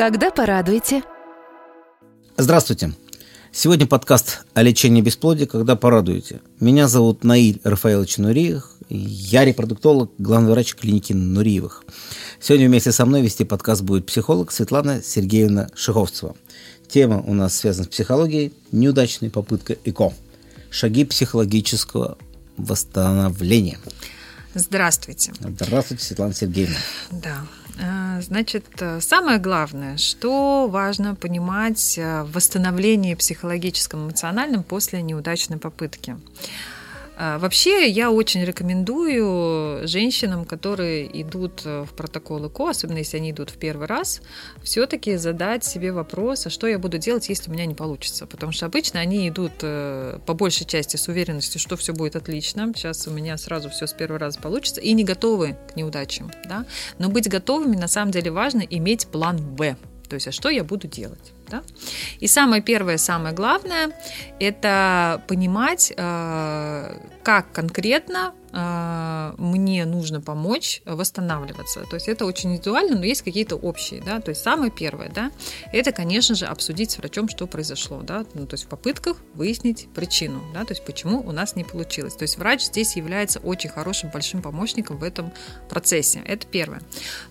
Когда порадуете? Здравствуйте. Сегодня подкаст о лечении бесплодия «Когда порадуете». Меня зовут Наиль Рафаэлович Нуриев. Я репродуктолог, главный врач клиники Нуриевых. Сегодня вместе со мной вести подкаст будет психолог Светлана Сергеевна Шиховцева. Тема у нас связана с психологией «Неудачная попытка ЭКО. Шаги психологического восстановления». Здравствуйте. Здравствуйте, Светлана Сергеевна. Да. А, значит, самое главное, что важно понимать в восстановлении психологическом, эмоциональном после неудачной попытки. А, вообще, я очень рекомендую женщинам, которые идут в протокол ЭКО, особенно если они идут в первый раз, все-таки задать себе вопрос, а что я буду делать, если у меня не получится. Потому что обычно они идут э, по большей части с уверенностью, что все будет отлично, сейчас у меня сразу все с первого раза получится, и не готовы к неудачам. Да? Но быть готовыми на самом деле важно иметь план «Б». То есть, а что я буду делать? Да? И самое первое, самое главное, это понимать, э, как конкретно мне нужно помочь восстанавливаться. То есть это очень индивидуально, но есть какие-то общие. Да? То есть самое первое, да, это, конечно же, обсудить с врачом, что произошло. Да? Ну, то есть в попытках выяснить причину, да? то есть почему у нас не получилось. То есть врач здесь является очень хорошим, большим помощником в этом процессе. Это первое.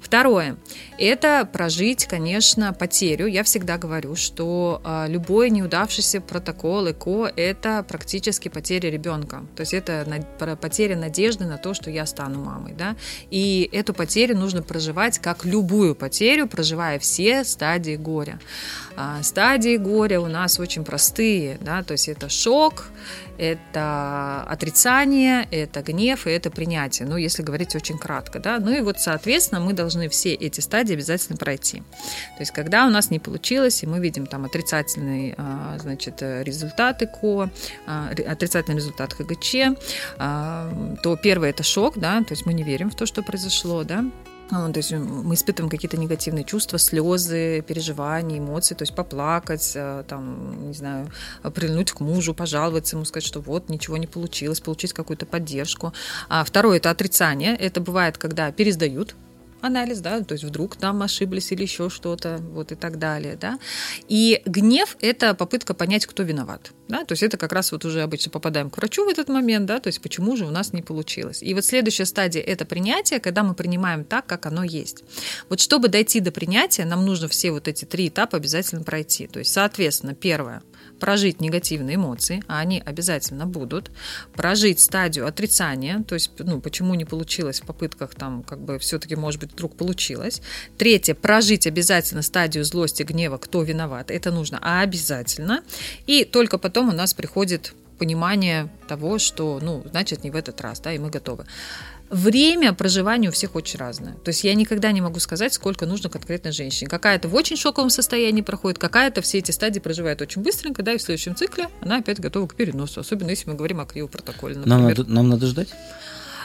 Второе, это прожить, конечно, потерю. Я всегда говорю, что а, любой неудавшийся протокол ЭКО – это практически потеря ребенка. То есть это потеря надежды на то, что я стану мамой, да, и эту потерю нужно проживать как любую потерю, проживая все стадии горя. А стадии горя у нас очень простые, да, то есть это шок, это отрицание, это гнев и это принятие, ну, если говорить очень кратко, да, ну и вот, соответственно, мы должны все эти стадии обязательно пройти. То есть, когда у нас не получилось, и мы видим там отрицательный, а, значит, результат ЭКО, а, отрицательный результат ХГЧ, то первое это шок, да, то есть мы не верим в то, что произошло, да, то есть мы испытываем какие-то негативные чувства, слезы, переживания, эмоции, то есть поплакать, э, там, не знаю, прильнуть к мужу, пожаловаться ему, сказать, что вот, ничего не получилось, получить какую-то поддержку. А второе – это отрицание. Это бывает, когда пересдают анализ, да, то есть вдруг там ошиблись или еще что-то, вот и так далее, да. И гнев – это попытка понять, кто виноват, да, то есть это как раз вот уже обычно попадаем к врачу в этот момент, да, то есть почему же у нас не получилось. И вот следующая стадия – это принятие, когда мы принимаем так, как оно есть. Вот чтобы дойти до принятия, нам нужно все вот эти три этапа обязательно пройти. То есть, соответственно, первое – прожить негативные эмоции, а они обязательно будут, прожить стадию отрицания, то есть, ну, почему не получилось в попытках, там, как бы, все-таки, может быть, вдруг получилось. Третье, прожить обязательно стадию злости, гнева, кто виноват, это нужно обязательно. И только потом у нас приходит понимание того, что, ну, значит, не в этот раз, да, и мы готовы. Время проживания у всех очень разное. То есть я никогда не могу сказать, сколько нужно конкретной женщине. Какая-то в очень шоковом состоянии проходит, какая-то все эти стадии проживает очень быстренько, да, и в следующем цикле она опять готова к переносу, особенно если мы говорим о криопротоколе. Например. Нам надо, нам надо ждать?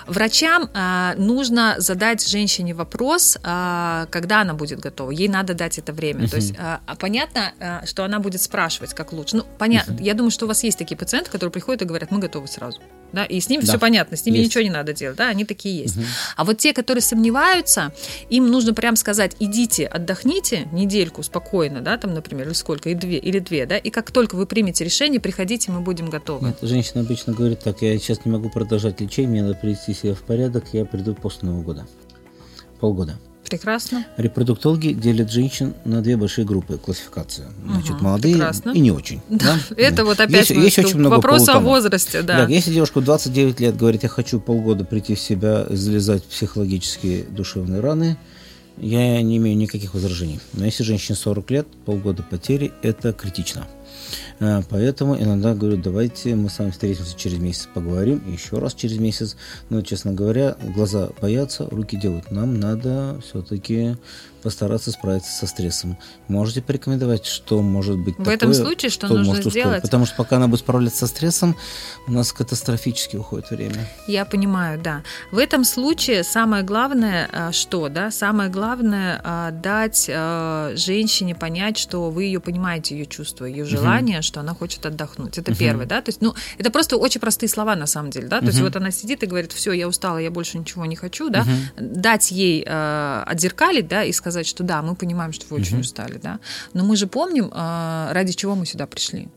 Врачам а, нужно задать женщине вопрос, а, когда она будет готова. Ей надо дать это время. Uh-huh. То есть а, а понятно, а, что она будет спрашивать, как лучше. Ну, понятно. Uh-huh. Я думаю, что у вас есть такие пациенты, которые приходят и говорят, мы готовы сразу. Да, и с ними да. все понятно, с ними есть. ничего не надо делать, да, они такие есть. Угу. А вот те, которые сомневаются, им нужно прям сказать, идите, отдохните недельку спокойно, да, там, например, или сколько, и две, или две, да, и как только вы примете решение, приходите, мы будем готовы. Нет, женщина обычно говорит так, я сейчас не могу продолжать лечение, мне надо привести себя в порядок, я приду после Нового года. Полгода. Прекрасно. Репродуктологи делят женщин на две большие группы классификация. Значит, угу, молодые прекрасно. и не очень. Да, да? это да. вот опять есть, есть очень много вопрос о возрасте. Да. да, если девушка в 29 лет говорит, я хочу полгода прийти в себя, залезать психологические душевные раны, я не имею никаких возражений. Но если женщине 40 лет, полгода потери, это критично. Э, поэтому иногда говорю, давайте мы с вами встретимся через месяц, поговорим, еще раз через месяц. Но, честно говоря, глаза боятся, руки делают. Нам надо все-таки постараться справиться со стрессом. Можете порекомендовать, что может быть В такое, этом случае что нужно может сделать? Потому что пока она будет справляться со стрессом, у нас катастрофически уходит время. Я понимаю, да. В этом случае самое главное, а, что, да, самое главное а, дать а, женщине понять, что вы ее понимаете, ее чувства, ее желания, угу. что она хочет отдохнуть. Это первое, да. То есть, ну, это просто очень простые слова на самом деле, да. То есть вот она сидит и говорит, все, я устала, я больше ничего не хочу, да. Дать ей отзеркалить, да, и сказать что да, мы понимаем, что вы очень устали, да, но мы же помним, а, ради чего мы сюда пришли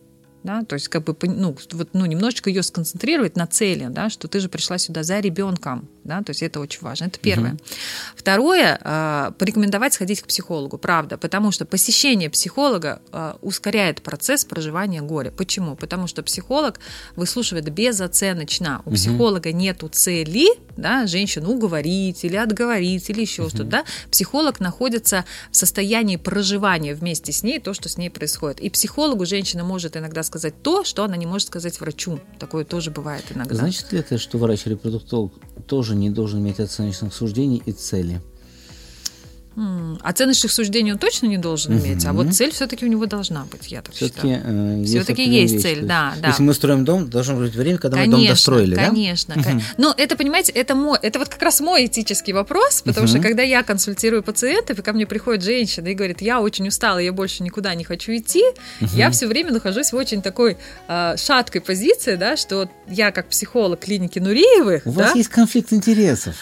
да, то есть как бы ну, вот, ну, немножечко ее сконцентрировать на цели, да, что ты же пришла сюда за ребенком, да, то есть это очень важно, это первое. Угу. Второе, э, порекомендовать сходить к психологу, правда, потому что посещение психолога э, ускоряет процесс проживания горя. Почему? Потому что психолог выслушивает безоценочно, у угу. психолога нету цели, да, женщину уговорить или отговорить или еще угу. что-то, да, психолог находится в состоянии проживания вместе с ней то, что с ней происходит. И психологу женщина может иногда сказать то, что она не может сказать врачу. Такое тоже бывает иногда. Значит ли это, что врач-репродуктолог тоже не должен иметь оценочных суждений и цели? Оценочных суждений он точно не должен угу. иметь, а вот цель все-таки у него должна быть, я так все-таки, считаю. Э, все-таки есть, есть цель, да, да. Если мы строим дом, должно быть время, когда конечно, мы дом достроили, конечно, да? Конечно, Но это, понимаете, это, мой, это вот как раз мой этический вопрос, потому угу. что когда я консультирую пациентов, и ко мне приходит женщина и говорит, я очень устала, я больше никуда не хочу идти, угу. я все время нахожусь в очень такой э, шаткой позиции, да, что я как психолог клиники Нуриевых... У да, вас есть конфликт интересов.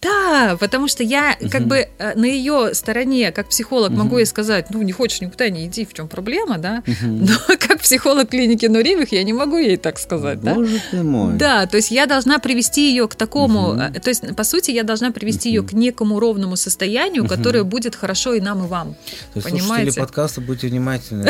Да, потому что я угу. как бы э, на ее стороне, как психолог, угу. могу ей сказать, ну, не хочешь никуда не иди, в чем проблема, да? Угу. Но как психолог клиники Нуривых я не могу ей так сказать, Боже да? ты мой. Да, то есть я должна привести ее к такому, угу. то есть, по сути, я должна привести угу. ее к некому ровному состоянию, которое будет хорошо и нам, и вам. То есть, Понимаете? слушатели подкаста, будьте внимательны,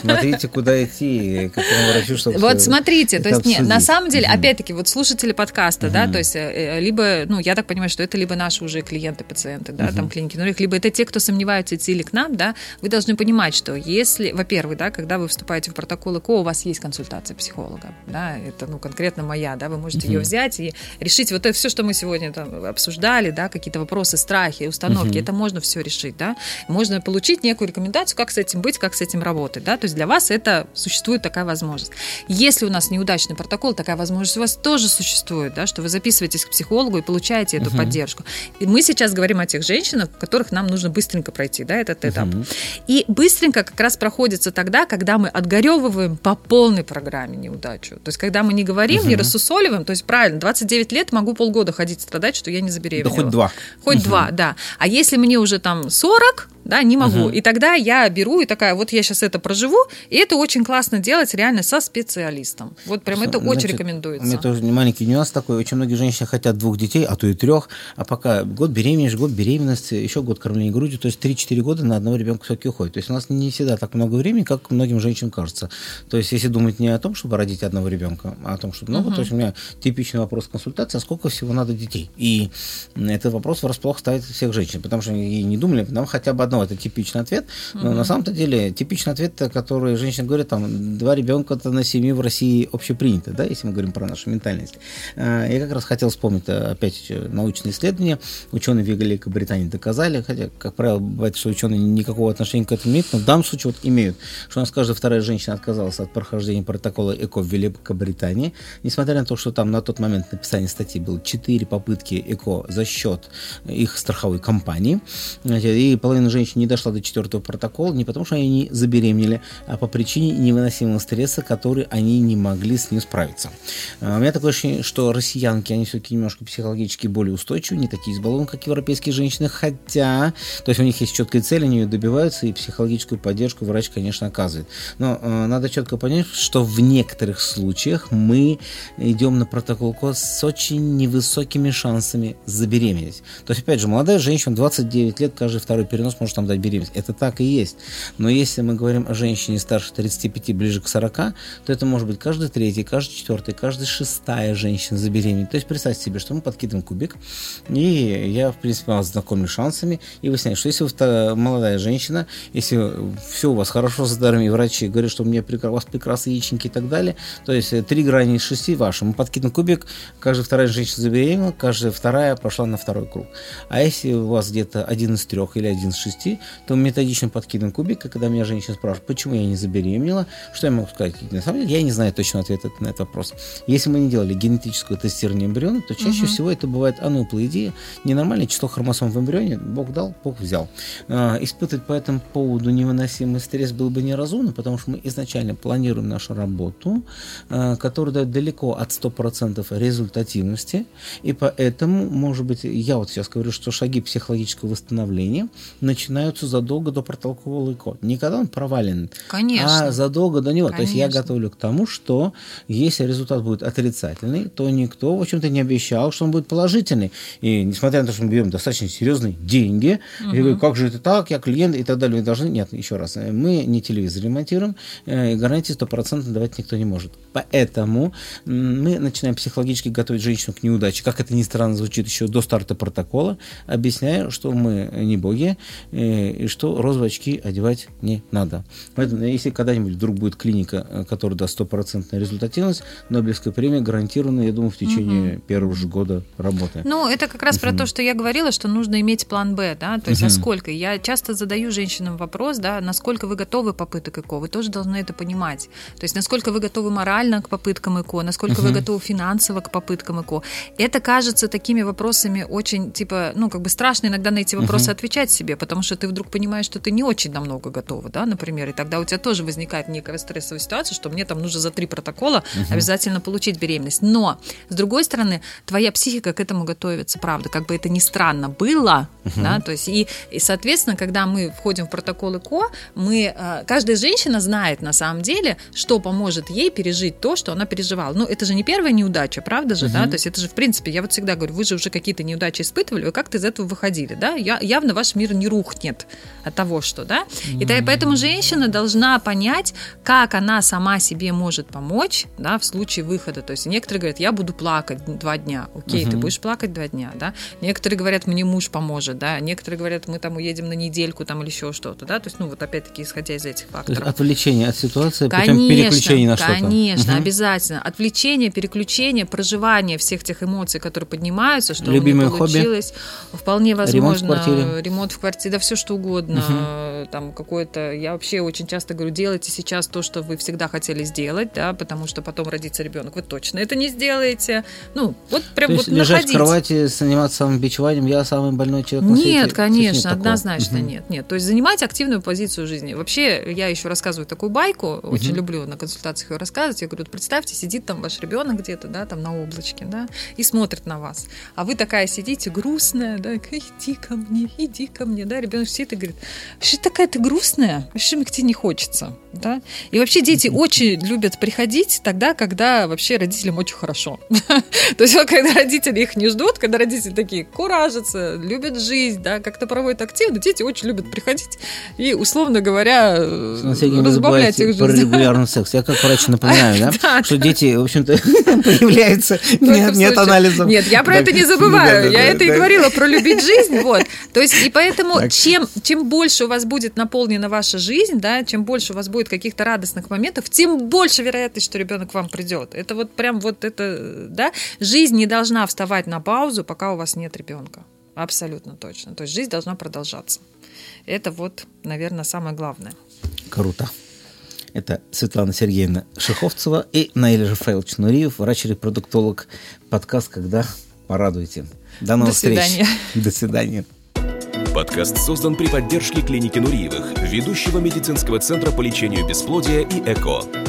смотрите, куда идти, к какому врачу, чтобы Вот смотрите, то есть, нет, на самом деле, опять-таки, вот слушатели подкаста, да, то есть, э, либо, ну, я так понимаю, что это либо наши уже клиенты, пациенты, да, uh-huh. там клиники нулевых, либо это те, кто сомневаются, идти ли к нам, да, вы должны понимать, что если, во-первых, да, когда вы вступаете в протокол ЭКО, у вас есть консультация психолога, да, это, ну, конкретно моя, да, вы можете uh-huh. ее взять и решить вот это все, что мы сегодня там обсуждали, да, какие-то вопросы, страхи, установки, uh-huh. это можно все решить, да, можно получить некую рекомендацию, как с этим быть, как с этим работать, да, то есть для вас это существует такая возможность. Если у нас неудачный протокол, такая возможность у вас тоже существует, да, что вы записываетесь к психологу и получаете эту. Поддержку. И мы сейчас говорим о тех женщинах, которых нам нужно быстренько пройти, да, этот этап. И быстренько как раз проходится тогда, когда мы отгоревываем по полной программе неудачу. То есть, когда мы не говорим, не рассусоливаем, то есть, правильно, 29 лет могу полгода ходить страдать, что я не забеременела. Да хоть два. Хоть два, да. А если мне уже там 40, да, не могу. Угу. И тогда я беру и такая, вот я сейчас это проживу, и это очень классно делать реально со специалистом. Вот прям это Значит, очень рекомендуется. У меня тоже маленький нюанс такой. Очень многие женщины хотят двух детей, а то и трех, а пока год беременности, год беременности, еще год кормления грудью, то есть 3-4 года на одного ребенка все-таки уходит. То есть у нас не всегда так много времени, как многим женщинам кажется. То есть если думать не о том, чтобы родить одного ребенка, а о том, чтобы много, угу. то есть у меня типичный вопрос консультации, а сколько всего надо детей? И этот вопрос врасплох ставит всех женщин, потому что они не думали, нам хотя бы одного, это типичный ответ, но mm-hmm. на самом-то деле типичный ответ, который женщина говорит, там, два ребенка-то на семью в России общепринято, да, если мы говорим про нашу ментальность. А, я как раз хотел вспомнить, э, опять научные исследования, ученые Великобритании доказали, хотя, как правило, бывает, что ученые никакого отношения к этому не имеют, но в данном случае вот имеют, что у нас каждая вторая женщина отказалась от прохождения протокола ЭКО в Великобритании, несмотря на то, что там на тот момент написания статьи было 4 попытки ЭКО за счет их страховой компании, и половина женщин не дошла дошла до четвертого протокола не потому, что они не забеременели, а по причине невыносимого стресса, который они не могли с ним справиться. А, у меня такое ощущение, что россиянки, они все-таки немножко психологически более устойчивы, не такие избалованы, как европейские женщины, хотя, то есть у них есть четкая цель, они ее добиваются, и психологическую поддержку врач, конечно, оказывает. Но э, надо четко понять, что в некоторых случаях мы идем на протокол КОС с очень невысокими шансами забеременеть. То есть, опять же, молодая женщина, 29 лет, каждый второй перенос может там дать беременность. Это так и есть. Но если мы говорим о женщине старше 35, ближе к 40, то это может быть каждый третий, каждый четвертый, каждая шестая женщина забеременеть. То есть представьте себе, что мы подкидываем кубик, и я, в принципе, вас знакомлю шансами, и выясняю, что если вы молодая женщина, если все у вас хорошо с здоровьем, и врачи говорят, что у меня у вас прекрасные яичники и так далее, то есть э, три грани из шести ваши. Мы подкидываем кубик, каждая вторая женщина забеременела, каждая вторая пошла на второй круг. А если у вас где-то один из трех или один из шести, то методично подкидываем кубик, и когда меня женщина спрашивает, почему я не забеременела, что я могу сказать? На самом деле, я не знаю точно ответа на этот вопрос. Если мы не делали генетическое тестирование эмбриона, то чаще угу. всего это бывает, а ну, глупая идея. Ненормальное число хромосом в эмбрионе Бог дал, Бог взял. Э, испытывать по этому поводу невыносимый стресс был бы неразумно, потому что мы изначально планируем нашу работу, э, которая дает далеко от 100% результативности, и поэтому, может быть, я вот сейчас говорю, что шаги психологического восстановления начинаются задолго до протолкового ЭКО. Не когда он провален, Конечно. а задолго до него. Конечно. То есть я готовлю к тому, что если результат будет отрицательный, то никто, в общем-то, не обещал, что он будет положительный. И несмотря на то, что мы берем достаточно серьезные деньги, угу. я говорю, как же это так, я клиент и так далее, мы должны... Нет, еще раз, мы не телевизор ремонтируем, э, и гарантии стопроцентно давать никто не может. Поэтому мы начинаем психологически готовить женщину к неудаче, как это ни странно звучит, еще до старта протокола, объясняя, что мы не боги, э, и что розовые очки одевать не надо. Поэтому, если когда-нибудь вдруг будет клиника, э, которая даст стопроцентную результативность, Нобелевская премия гарантирована, я думаю, в течение угу. первого же года работы. Ну, это как раз про то, что я говорила, что нужно иметь план Б, да, то есть, угу. а сколько? Я часто задаю женщинам вопрос, да, насколько вы готовы попыток ЭКО, вы тоже должны это понимать. То есть, насколько вы готовы морально к попыткам ЭКО, насколько вы готовы финансово к попыткам ЭКО. Это кажется такими вопросами очень, типа, ну, как бы страшно иногда на эти вопросы отвечать себе, потому что ты вдруг понимаешь, что ты не очень намного готова, да, например, и тогда у тебя тоже возникает некая стрессовая ситуация, что мне там нужно за три протокола обязательно получить беременность. Но, с другой стороны, твоя психика к этому готовится, правда, как бы это ни странно было, угу. да, то есть и, и, соответственно, когда мы входим в протокол ЭКО, мы, э, каждая женщина знает на самом деле, что поможет ей пережить то, что она переживала. Ну, это же не первая неудача, правда же, угу. да, то есть это же, в принципе, я вот всегда говорю, вы же уже какие-то неудачи испытывали, вы как-то из этого выходили, да, я, явно ваш мир не рухнет от того, что, да, и mm поэтому женщина должна понять, как она сама себе может помочь, да, в случае выхода, то есть некоторые говорят, я буду плакать два дня, окей, угу. ты будешь плакать два дня, да, некоторые говорят, мне муж поможет, да, некоторые говорят, мы там уедем на недельку там или еще что-то, да, то есть, ну, вот опять-таки, исходя из этих факторов. отвлечение от ситуации конечно, путем переключения на что-то. Конечно, угу. обязательно. Отвлечение, переключение, проживание всех тех эмоций, которые поднимаются, что Любимое у меня получилось. Хобби? Вполне возможно. Ремонт в квартире. Ремонт в квартире, да все что угодно. Угу. Там какое-то... Я вообще очень часто говорю, делайте сейчас то, что вы всегда хотели сделать, да, потому что потом родится ребенок, вы точно это не сделаете. Ну, вот прям то вот лежать находить. в кровати, заниматься самобичеванием, я самый больной человек на свете. Нет, конечно, нет однозначно угу. нет, нет. То есть занимать активную позицию жизни. Вообще, я еще рассказываю такую байку, угу. очень люблю на консультациях ее рассказывать. Я говорю, вот представьте, сидит там ваш ребенок где-то, да, там на облачке, да, и смотрит на вас. А вы такая сидите грустная, да, иди ко мне, иди ко мне, да, ребенок сидит и говорит, что такая ты грустная, к тебе не хочется, да. И вообще дети очень любят приходить тогда, когда вообще родителям очень хорошо. То есть когда родители их не ждут, когда родители такие куражатся, любят жизнь, да, как-то проводят активно, дети очень любят приходить и, условно говоря, разбавлять их жизнь. Про регулярный секс. Я как врач напоминаю, да, что дети, в общем-то, появляются, нет анализов. Нет, я про это не забываю. Я это и говорила про любить жизнь. Вот. То есть, и поэтому, чем больше у вас будет наполнена ваша жизнь, да, чем больше у вас будет каких-то радостных моментов, тем больше вероятность, что ребенок к вам придет. Это вот прям вот это, да, жизнь не должна вставать на паузу, пока у вас нет ребенка. Абсолютно точно. То есть жизнь должна продолжаться. Это вот, наверное, самое главное. Круто. Это Светлана Сергеевна Шиховцева и Наиля Рафаэлович Нуриев, врач-репродуктолог. Подкаст «Когда порадуете». До новых До встреч. свидания. До свидания. Подкаст создан при поддержке клиники Нуриевых, ведущего медицинского центра по лечению бесплодия и ЭКО.